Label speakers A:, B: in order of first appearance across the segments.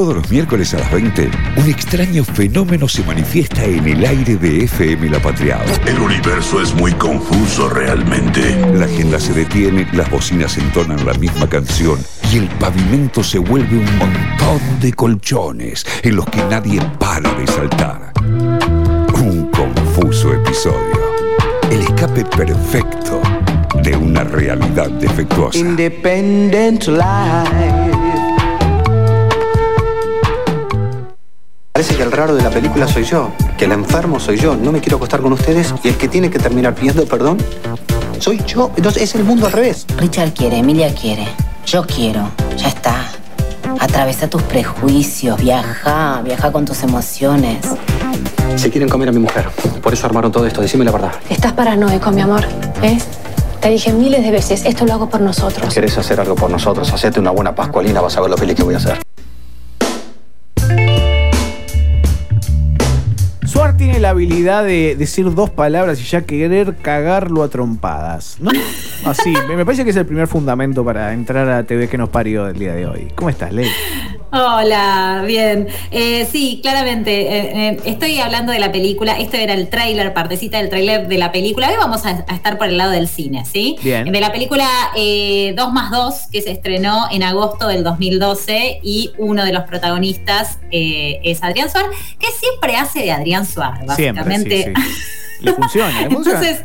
A: Todos los miércoles a las 20, un extraño fenómeno se manifiesta en el aire de FM La Patriada.
B: El universo es muy confuso realmente.
A: La agenda se detiene, las bocinas entonan la misma canción y el pavimento se vuelve un montón de colchones en los que nadie para de saltar. Un confuso episodio. El escape perfecto de una realidad defectuosa.
C: Independent life. Parece que el raro de la película soy yo, que el enfermo soy yo. No me quiero acostar con ustedes y el que tiene que terminar pidiendo perdón soy yo. Entonces es el mundo al revés.
D: Richard quiere, Emilia quiere. Yo quiero. Ya está. Atravesa tus prejuicios, viaja, viaja con tus emociones.
C: Se quieren comer a mi mujer. Por eso armaron todo esto. Decime la verdad.
E: Estás paranoico, mi amor. ¿Ves? Te dije miles de veces, esto lo hago por nosotros.
C: ¿Querés hacer algo por nosotros? Hacete una buena pascualina, vas a ver lo feliz que voy a hacer.
F: La habilidad de decir dos palabras y ya querer cagarlo a trompadas, ¿no? Así, me parece que es el primer fundamento para entrar a TV que nos parió el día de hoy. ¿Cómo estás, Ley?
G: Hola, bien. Eh, sí, claramente. eh, eh, estoy hablando de la película. Esto era el tráiler, partecita del tráiler de la película. Hoy vamos a, a estar por el lado del cine, ¿sí?
F: Bien.
G: De la película eh, 2 más 2, que se estrenó en agosto del 2012 y uno de los protagonistas eh, es Adrián Suar, que siempre hace de Adrián
F: Siempre,
G: básicamente.
F: sí, sí.
G: Entonces,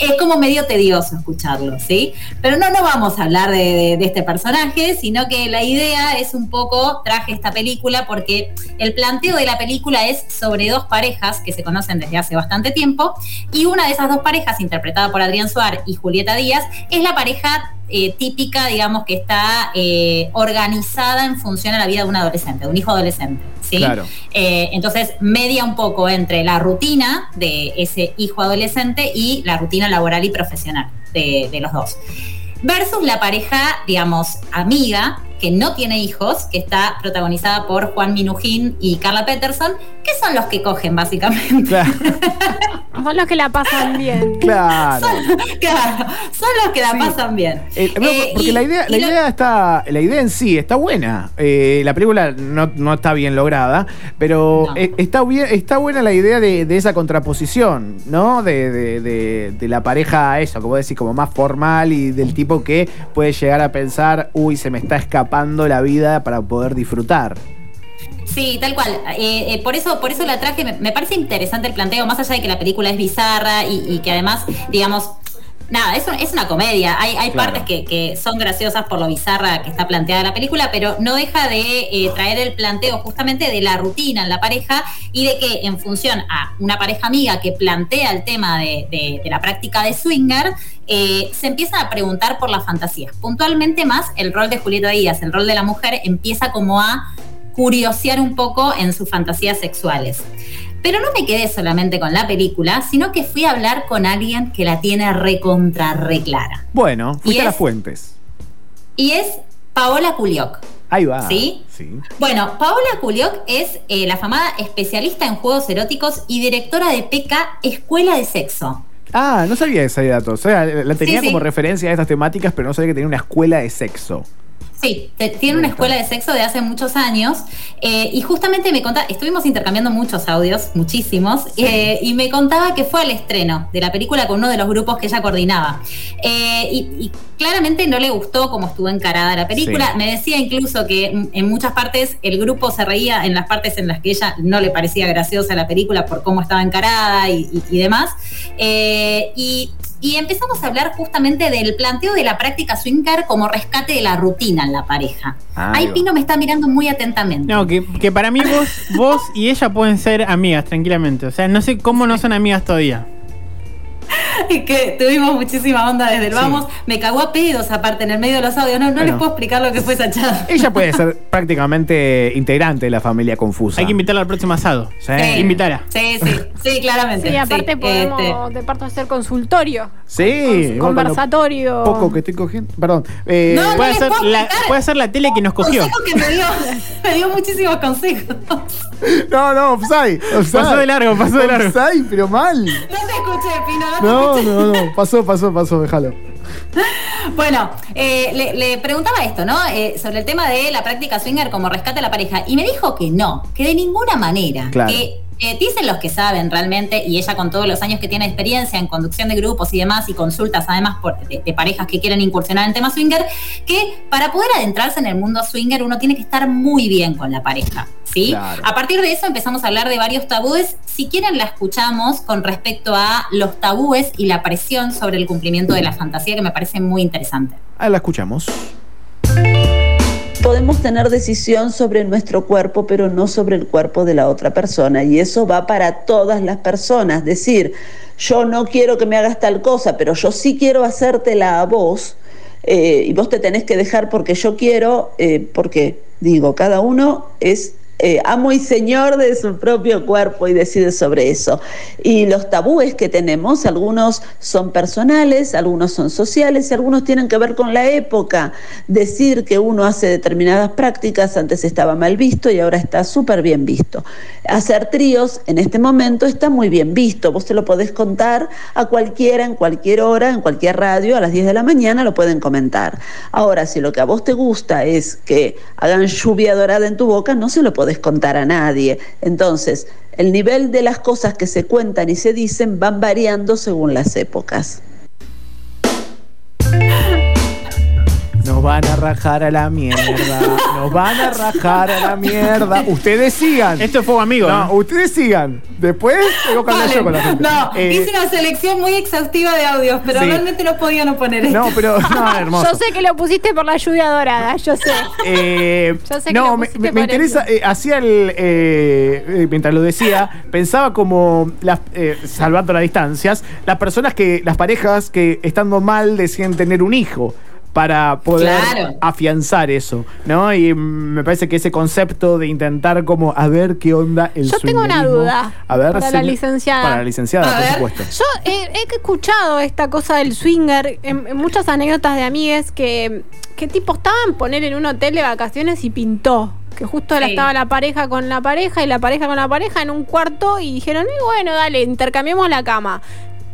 G: es como medio tedioso escucharlo, ¿sí? Pero no, no vamos a hablar de, este personaje, sino que la idea es un poco, traje esta película porque el planteo de la película es sobre dos parejas que se conocen desde hace bastante tiempo, y una de esas dos parejas, interpretada por Adrián Suar y Julieta Díaz, es la pareja eh, típica, digamos, que está eh, organizada en función a la vida de un adolescente, de un hijo adolescente, ¿sí?
F: Claro.
G: Eh, entonces media un poco entre la rutina de ese hijo adolescente y la rutina laboral y profesional de, de los dos. Versus la pareja, digamos, amiga, que no tiene hijos, que está protagonizada por Juan Minujín y Carla Peterson, que son los que cogen, básicamente.
F: Claro,
E: Son los que la pasan bien.
F: claro.
G: Claro, son los que la
F: Sí.
G: pasan bien.
F: Eh, no,
G: Eh,
F: porque
G: y-
F: la idea, la
G: lo-
F: idea está, la idea en sí está buena. Eh, la película no, no está bien lograda, pero
G: No.
F: está bien, está buena la idea de, de esa contraposición, ¿no? De, de- de- de la pareja, eso, como decir, como más formal y del tipo que puede llegar a pensar, uy, se me está escapando la vida para poder disfrutar.
G: Sí, tal cual. Eh, eh, por eso, por eso la traje. Me, parece interesante el planteo, más allá de que la película es bizarra y que además, digamos, nada, es, un- es una comedia. Hay, hay
F: Claro.
G: partes que, que son graciosas por lo bizarra que está planteada la película, pero no deja de eh, traer el planteo justamente de la rutina en la pareja y de que en función a una pareja amiga que plantea el tema de, de- de la práctica de swinger, eh, se empiezan a preguntar por las fantasías. Puntualmente más el rol de Julieta Díaz, el rol de la mujer, empieza como a curiosear un poco en sus fantasías sexuales. Pero no me quedé solamente con la película, sino que fui a hablar con alguien que la tiene recontra reclara.
F: Bueno, fuiste
G: Y
F: a las
G: es-
F: fuentes.
G: Y es Paola Culioc.
F: Ahí va.
G: ¿Sí?
F: Sí.
G: Bueno, Paola Culioc es eh, la famada especialista en juegos eróticos y directora de PECA Escuela de Sexo.
F: Ah, no sabía ese dato. O sea, la tenía
G: Sí,
F: como referencia a estas temáticas, pero no sabía que tenía una escuela de sexo.
G: Sí, te- tiene una escuela de sexo de hace muchos años eh, y justamente me contaba, estuvimos intercambiando muchos audios, muchísimos, eh, y me contaba que fue al estreno de la película con uno de los grupos que ella coordinaba. Eh, y, y claramente no le gustó cómo estuvo encarada la película.
F: Sí.
G: Me decía incluso que en- muchas partes el grupo se reía en las partes en las que ella no le parecía graciosa la película por cómo estaba encarada y, y- y demás. Y, y empezamos a hablar justamente del planteo de la práctica swinger como rescate de la rutina en la pareja.
F: Ahí
G: Ahí. Pino me está mirando muy atentamente.
H: No, que, que para mí vos, vos y ella pueden ser amigas tranquilamente. O sea, no sé cómo no son amigas todavía.
G: que tuvimos muchísima onda desde el
F: Sí.
G: vamos. Me cagó a pedos aparte en el medio de los audios. No, no
F: Bueno.
G: les puedo explicar lo que fue esa charla.
F: Ella puede ser prácticamente integrante de la familia confusa.
H: Hay que invitarla al próximo asado.
F: Sí.
G: Sí, sí, sí, claramente.
E: Sí, aparte
G: sí,
E: podemos
G: este.
E: de parto hacer consultorio.
F: Sí,
E: Con- conversatorio.
F: Poco que estoy cogiendo. Perdón. Eh,
G: No,
H: Puede
G: les
H: ser, la, puede ser la tele que nos cogió.
G: Consejo que me dio, me dio muchísimos consejos.
F: no, no, offside.
H: Pasó de largo, pasó de largo.
F: Offside, pero mal.
G: No te escuché, Pino. No, te
F: No, no, no. Pasó, pasó, pasó, déjalo.
G: Bueno, eh, le, le preguntaba esto, ¿no? Eh, sobre el tema de la práctica swinger como rescate a la pareja. Y me dijo que no, que de ninguna manera.
F: Claro.
G: Que eh, dicen los que saben realmente, y ella con todos los años que tiene experiencia en conducción de grupos y demás, y consultas además por, de, de parejas que quieren incursionar en tema swinger, que para poder adentrarse en el mundo swinger uno tiene que estar muy bien con la pareja. ¿sí?
F: Claro.
G: A partir de eso empezamos a hablar de varios tabúes. Si quieren la escuchamos con respecto a los tabúes y la presión sobre el cumplimiento de la fantasía, que me parece muy interesante.
F: Ah, la escuchamos.
I: Podemos tener decisión sobre nuestro cuerpo, pero no sobre el cuerpo de la otra persona. Y eso va para todas las personas. Decir, yo no quiero que me hagas tal cosa, pero yo sí quiero hacértela a vos. eh, y vos te tenés que dejar porque yo quiero, eh, porque digo, cada uno es eh, amo y señor de su propio cuerpo y decide sobre eso. Y los tabúes que tenemos, algunos son personales, algunos son sociales y algunos tienen que ver con la época. Decir que uno hace determinadas prácticas antes estaba mal visto y ahora está súper bien visto. Hacer tríos en este momento está muy bien visto. Vos te lo podés contar a cualquiera, en cualquier hora, en cualquier radio, a las 10 de la mañana lo pueden comentar. Ahora, si lo que a vos te gusta es que hagan lluvia dorada en tu boca, no se lo podés contar a nadie. Entonces, el nivel de las cosas que se cuentan y se dicen van variando según las épocas.
F: Nos van a rajar a la mierda. Nos van a rajar a la mierda. Ustedes sigan.
H: Esto es fuego amigo.
F: No,
H: ¿eh?
F: ustedes sigan. Después tengo que hablar
G: Vale.
F: yo con la gente.
G: No,
F: Eh,
G: hice una selección muy exhaustiva de audios, pero
F: Sí.
G: realmente no podía no poner esto.
F: no, pero no, hermoso.
E: Yo sé que lo pusiste por la lluvia dorada, yo sé.
F: Eh,
E: Yo sé que
F: no,
E: lo
F: me, me
E: por
F: interesa, eh, hacía el, eh, eh, mientras lo decía, pensaba como, las, eh, salvando las distancias, las personas que, las parejas que estando mal deciden tener un hijo para poder
G: Claro.
F: afianzar eso, ¿no? Y mm, me parece que ese concepto de intentar como a ver qué onda el
E: Yo tengo una duda
F: A ver,
E: para la licenciada.
F: Para la licenciada,
G: A
F: por
G: ver.
F: supuesto.
E: Yo he escuchado esta cosa del swinger en, en muchas anécdotas de amigues que, que tipo estaban poner en un hotel de vacaciones y pintó. Que justo la-
G: Sí.
E: estaba la pareja con la pareja y la pareja con la pareja en un cuarto y dijeron, y bueno, dale, intercambiamos la cama.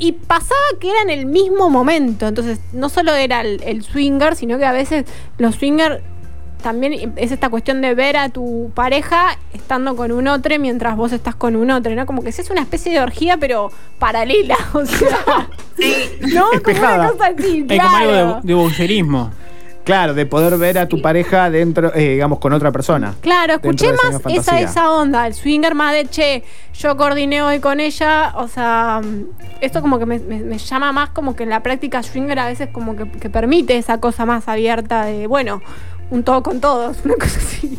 E: Y pasaba que era en el mismo momento. Entonces, no solo era el, el swinger, sino que a veces los swinger también es esta cuestión de ver a tu pareja estando con un otro mientras vos estás con un otro, ¿no? Como que se hace una especie de orgía, pero paralela. O sea, ¿no? Como una cosa así,
H: como algo
E: claro.
H: de, de.
F: Claro, de poder ver a tu pareja dentro, eh, digamos, con otra persona.
E: Claro, escuché más esa, esa onda, el swinger más de che, yo coordiné hoy con ella, o sea, esto como que me, me- me llama más como que en la práctica swinger a veces como que, que permite esa cosa más abierta de, bueno, un todo con todos, una cosa así.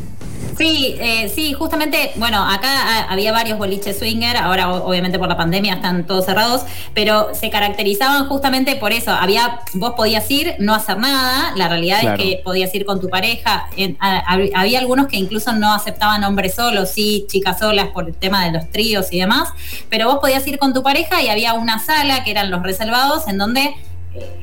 G: Sí, eh, sí, justamente, bueno, acá ah, había varios boliches swinger, ahora obviamente por la pandemia están todos cerrados, pero se caracterizaban justamente por eso. Había, vos podías ir, no hacer nada, la realidad
F: Claro.
G: es que podías ir con tu pareja. En- a- hab- había algunos que incluso no aceptaban hombres solos, sí, chicas solas por el tema de los tríos y demás, pero vos podías ir con tu pareja y había una sala que eran los reservados en donde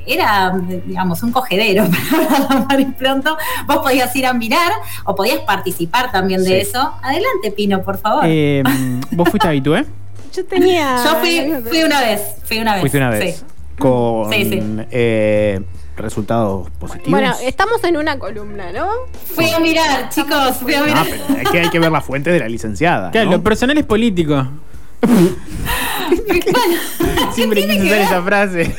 G: era, digamos, un cogedero, para hablar y pronto. Vos podías ir a mirar o podías participar también de
F: Sí.
G: eso. Adelante, Pino, por favor.
H: Eh, ¿Vos fuiste habitué?
E: Yo tenía...
G: Yo fui, fui una vez, fui una vez.
F: Fuiste una vez.
G: sí.
F: Con
G: Sí, sí.
F: eh, resultados positivos.
E: Bueno, estamos en una columna, ¿no?
G: Fui a mirar, chicos, fui a
F: Ah,
G: mirar.
F: pero hay que, hay que ver la fuente de la licenciada.
H: Claro,
F: ¿no?
H: lo personal es político. Siempre quise usar esa frase.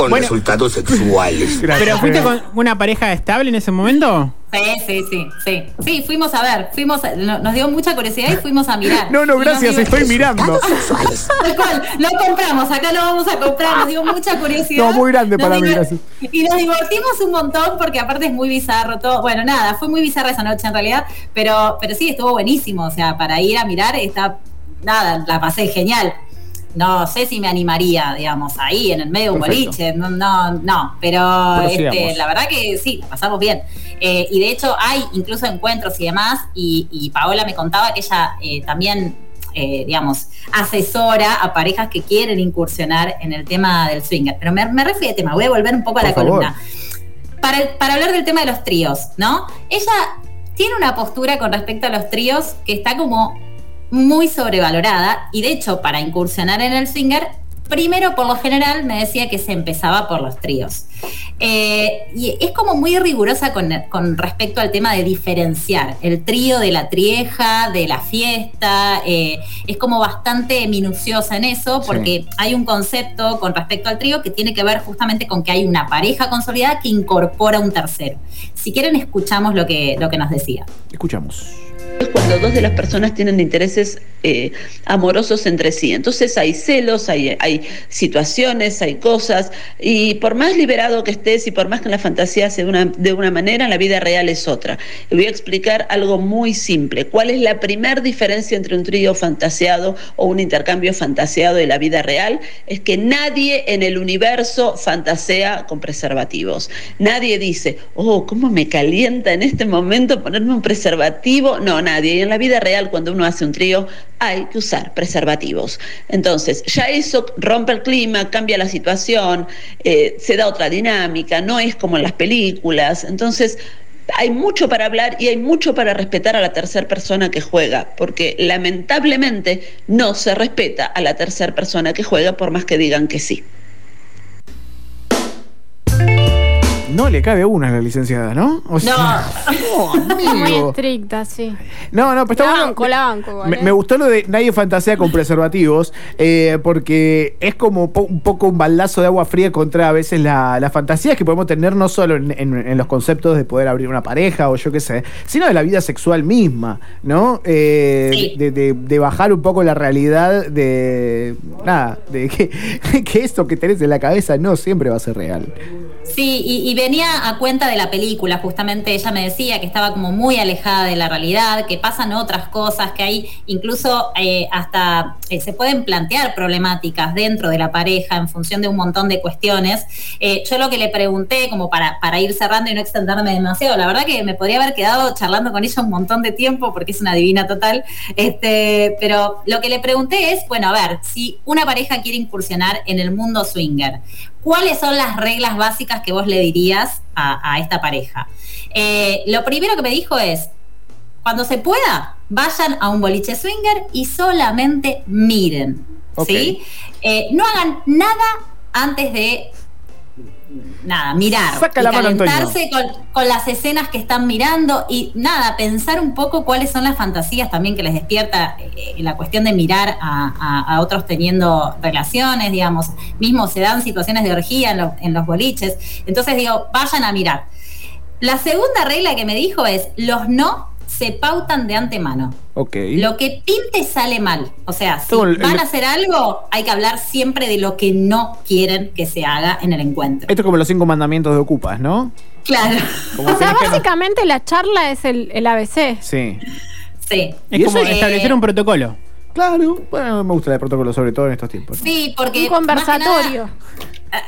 B: Con
F: Bueno.
B: resultados sexuales.
F: Gracias,
H: ¿Pero fuiste con una pareja estable en ese momento?
G: Sí, sí, sí, sí. Sí, fuimos a ver, fuimos a- no- nos dio mucha curiosidad y fuimos a mirar.
F: No, no, gracias,
G: dio-
F: estoy mirando.
G: Tal cual, no compramos, acá no vamos a comprar, nos dio mucha curiosidad.
F: No, muy grande
G: Nos
F: para mí, gracias.
G: Y nos divertimos un montón porque aparte es muy bizarro todo. Bueno, nada, fue muy bizarra esa noche en realidad, pero, pero sí, estuvo buenísimo. O sea, para ir a mirar está, nada, la pasé genial. No sé si me animaría, digamos, ahí en el medio de un boliche. No, no, no, pero este, la verdad que sí, la pasamos bien. Eh, y de hecho hay incluso encuentros y demás, y, y Paola me contaba que ella eh, también, eh, digamos, asesora a parejas que quieren incursionar en el tema del swinger. Pero me, me refiero al tema, voy a volver un poco a la
F: favor.
G: columna. Para, para hablar del tema de los tríos, ¿no? Ella tiene una postura con respecto a los tríos que está como muy sobrevalorada y de hecho para incursionar en el swinger Primero, por lo general, me decía que se empezaba por los tríos. Eh, y es como muy rigurosa con, con, respecto al tema de diferenciar el trío de la trieja, de la fiesta. Eh, es como bastante minuciosa en eso, porque sí. hay un concepto con respecto al trío que tiene que ver justamente con que hay una pareja consolidada que incorpora un tercero. Si quieren, escuchamos lo que, lo que nos decía.
F: Escuchamos
I: cuando dos de las personas tienen intereses eh, amorosos entre sí. Entonces hay celos, hay, hay, situaciones, hay cosas, y por más liberado que estés y por más que la fantasía sea de una, de una manera, la vida real es otra. Voy a explicar algo muy simple. ¿Cuál es la primer diferencia entre un trío fantaseado o un intercambio fantaseado y la vida real? Es que nadie en el universo fantasea con preservativos. Nadie dice, oh, ¿cómo me calienta en este momento ponerme un preservativo? No, nadie. Y en la vida real, cuando uno hace un trío, hay que usar preservativos. Entonces, ya eso rompe el clima, cambia la situación, eh, se da otra dinámica, no es como en las películas. Entonces, hay mucho para hablar y hay mucho para respetar a la tercera persona que juega, porque lamentablemente no se respeta a la tercera persona que juega por más que digan que sí.
F: No le cabe una a la licenciada, ¿no?
G: O sea,
E: no, no muy estricta, sí.
F: No, no, pero está
E: la banco, la banco. Igual,
F: me,
E: ¿eh?
F: me, gustó lo de nadie fantasea con preservativos, eh, porque es como po un poco un baldazo de agua fría contra a veces la, la fantasía que podemos tener no solo en, en, en, los conceptos de poder abrir una pareja o yo qué sé, sino de la vida sexual misma, ¿no? Eh, sí. de, de, de, bajar un poco la realidad de. Nada, de que, que esto que tenés en la cabeza no siempre va a ser real.
G: Sí, y, venía a cuenta de la película, justamente ella me decía que estaba como muy alejada de la realidad, que pasan otras cosas, que hay incluso eh, hasta eh, se pueden plantear problemáticas dentro de la pareja en función de un montón de cuestiones. Eh, yo lo que le pregunté, como para, para ir cerrando y no extenderme demasiado, la verdad que me podría haber quedado charlando con ella un montón de tiempo porque es una divina total, este, pero lo que le pregunté es, bueno, a ver, si una pareja quiere incursionar en el mundo swinger, ¿cuáles son las reglas básicas que vos le dirías a, a esta pareja? Eh, lo primero que me dijo es, cuando se pueda, vayan a un boliche swinger y solamente miren, okay. ¿sí? Eh, no hagan nada antes de nada, mirar
F: Saca
G: y
F: la
G: calentarse con, con, las escenas que están mirando y nada, pensar un poco cuáles son las fantasías también que les despierta eh, la cuestión de mirar a, a, a, otros teniendo relaciones, digamos, mismo se dan situaciones de orgía en, lo, en los boliches, entonces digo, vayan a mirar. La segunda regla que me dijo es, los no se pautan de antemano.
F: Okay.
G: Lo que pinte sale mal. O sea, si el, van a hacer algo, hay que hablar siempre de lo que no quieren que se haga en el encuentro.
F: Esto es como los cinco mandamientos de Ocupas, ¿no?
G: Claro.
E: Como o sea, básicamente no... la charla es el, el ABC.
F: Sí.
G: Sí.
H: Es como eh... establecer un protocolo.
F: Claro, bueno, me gusta el protocolo, sobre todo en estos tiempos.
G: ¿no? Sí, porque.
E: Un conversatorio.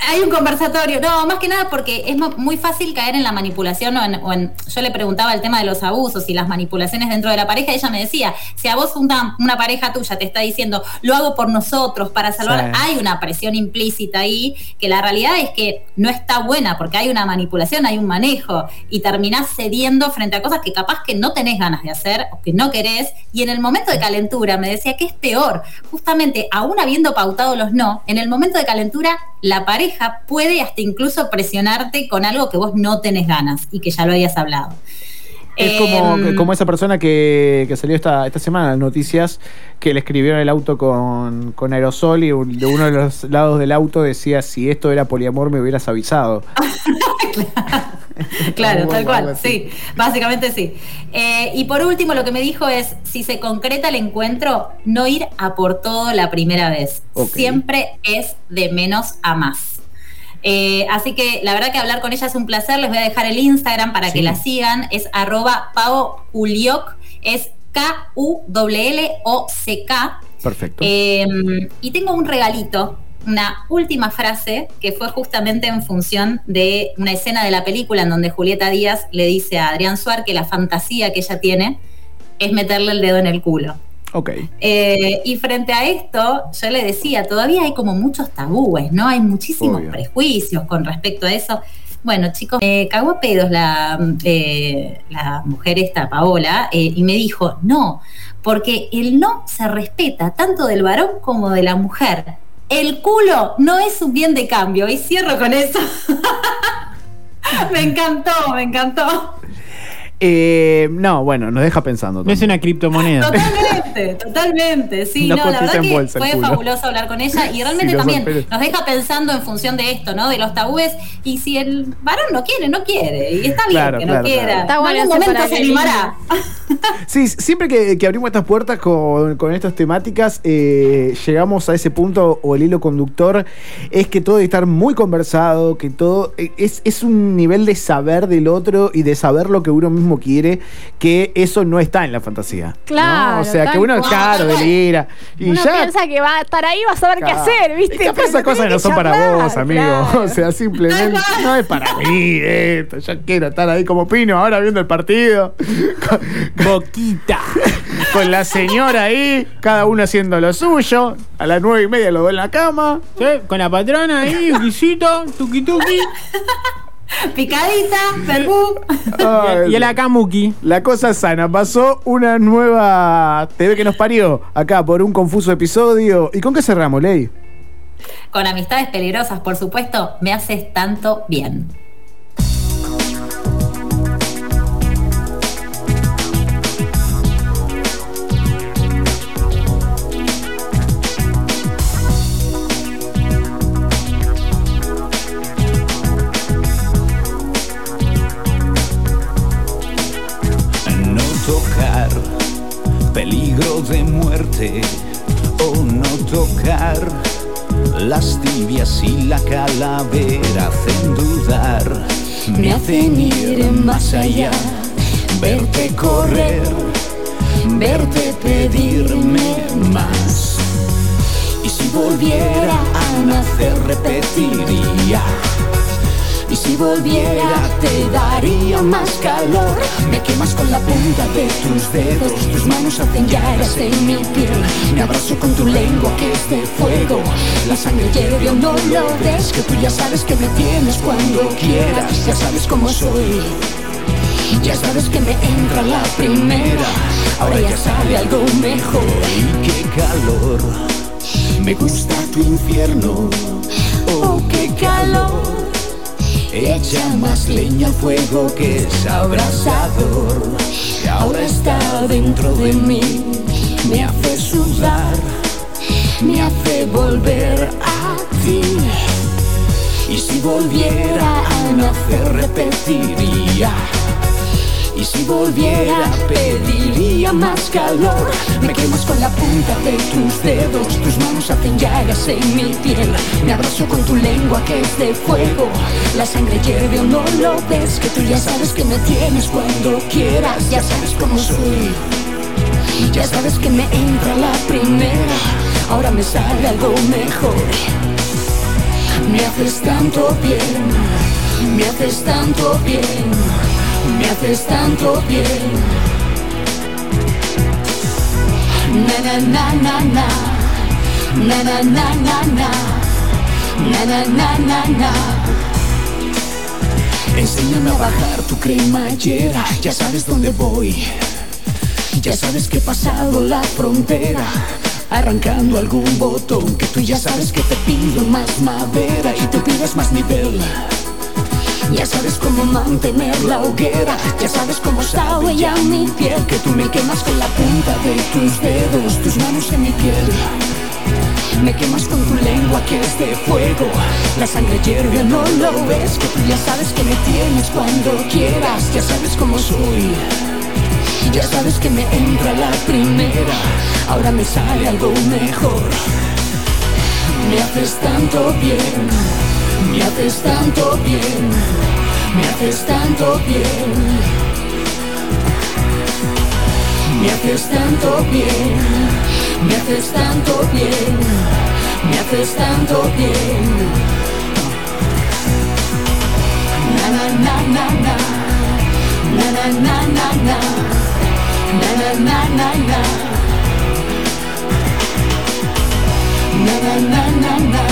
G: Hay un conversatorio, no, más que nada porque es muy fácil caer en la manipulación o en, o en, yo le preguntaba el tema de los abusos y las manipulaciones dentro de la pareja, ella me decía, si a vos una, una pareja tuya te está diciendo, lo hago por nosotros, para salvar, sí. hay una presión implícita ahí, que la realidad es que no está buena, porque hay una manipulación, hay un manejo, y terminás cediendo frente a cosas que capaz que no tenés ganas de hacer, o que no querés, y en el momento de calentura me decía que es peor, justamente aún habiendo pautado los no, en el momento de calentura la pareja puede hasta incluso presionarte con algo que vos no tenés ganas y que ya lo habías hablado.
F: Es como, eh, como esa persona que, que, salió esta, esta semana en noticias que le escribieron el auto con, con aerosol y de uno de los lados del auto decía si esto era poliamor me hubieras avisado.
G: claro, claro tal cual, sí, básicamente sí. Eh, y por último lo que me dijo es, si se concreta el encuentro, no ir a por todo la primera vez. Okay. Siempre es de menos a más. Eh, así que la verdad que hablar con ella es un placer. Les voy a dejar el Instagram para sí. que la sigan. Es arroba Pavo Julioc. Es K-U-L-L-O-C-K.
F: Perfecto.
G: Eh, y tengo un regalito, una última frase que fue justamente en función de una escena de la película en donde Julieta Díaz le dice a Adrián Suar que la fantasía que ella tiene es meterle el dedo en el culo.
F: Okay.
G: Eh, y frente a esto, yo le decía, todavía hay como muchos tabúes, ¿no? Hay muchísimos Obvio. prejuicios con respecto a eso. Bueno, chicos, me cagó a pedos la, eh, la mujer esta, Paola, eh, y me dijo, no, porque el no se respeta tanto del varón como de la mujer. El culo no es un bien de cambio. Y cierro con eso. me encantó, me encantó.
F: Eh, no, bueno, nos deja pensando.
H: No es una criptomoneda.
G: Totalmente, totalmente. Sí,
F: No
G: no, la verdad
F: en
G: que fue fabuloso hablar con ella y realmente
F: Sí,
G: también nos deja pensando en función de esto, ¿no? De los tabúes. Y si el varón no quiere, no quiere. Y está bien
F: Claro,
G: que
F: claro,
G: no quiera.
F: claro.
E: Está
G: en algún momento se animará.
F: Sí, siempre que, que abrimos estas puertas con, con estas temáticas, eh, llegamos a ese punto o el hilo conductor es que todo debe estar muy conversado, que todo eh, es, es un nivel de saber del otro y de saber lo que uno mismo quiere, que eso no está en la fantasía. ¿no?
E: Claro,
F: O sea, que uno,
E: cual.
F: claro, delira. Y
E: Uno
F: ya.
E: piensa que va a estar ahí, va a saber qué hacer, ¿viste?
F: Y capaz
E: Pero
F: esas cosas no son para vos, amigo.
E: claro.
F: O sea, simplemente no es para mí esto. Yo quiero estar ahí como Pino ahora viendo el partido.
H: Boquita.
F: Con la señora ahí, cada uno haciendo lo suyo. A las nueve y media lo veo en la cama.
H: Sí, Con la patrona ahí, un guisito, tuki tuki.
G: Picadita, verbú.
H: Y el Akamuki.
F: La cosa sana. Pasó una nueva TV que nos parió acá por un confuso episodio. ¿Y con qué cerramos, Ley?
G: Con amistades peligrosas, por supuesto, me haces tanto bien.
J: Calavera hacen dudar. Me hacen ir más allá. Verte correr. Verte pedirme más. Y si volviera a nacer repetiría y si volviera te daría más calor. Me quemas con la punta de tus dedos. Tus manos hacen llagas en mi piel. Me abrazo con tu lengua que es de fuego. La sangre hierve no lo ves Que tú ya sabes que me tienes cuando quieras. Ya sabes cómo soy. Ya sabes que me entra la primera. Ahora ya sale algo mejor. Y qué calor. Me gusta tu infierno. Oh, qué calor Echa más leña fuego que es abrasador ahora está dentro de mí Me hace sudar Me hace volver a ti. Y si volviera a nacer repetiría y si volviera pediría más calor. Me quemas con la punta de tus dedos Tus manos hacen llagas en mi piel. Me abrazo con tu lengua que es de fuego. La sangre hierve o no lo ves Que tú ya sabes que me tienes cuando quieras. Ya sabes cómo soy. Ya sabes que me entra la primera. Ahora me sale algo mejor. Me haces tanto bien. Me haces tanto bien me haces tanto bien. Na na na na na, na na na na na, na na na. Enséñame a bajar tu cremallera, ya sabes dónde voy. Ya sabes que he pasado la frontera, arrancando algún botón que tú ya sabes que te pido más madera y te pides más nivel. Ya sabes cómo mantener la hoguera, ya sabes cómo sabe ya mi piel, que tú me quemas con la punta de tus dedos, tus manos en mi piel. Me quemas con tu lengua que es de fuego, la sangre hierve, no lo ves, que tú ya sabes que me tienes cuando quieras, ya sabes cómo soy. Ya sabes que me entra la primera, ahora me sale algo mejor. Me haces tanto bien, me haces tanto bien, me haces tanto bien. Me haces tanto bien, me haces tanto bien, me haces tanto bien. Na na na na na, na na na na na, na na na na na. Na na na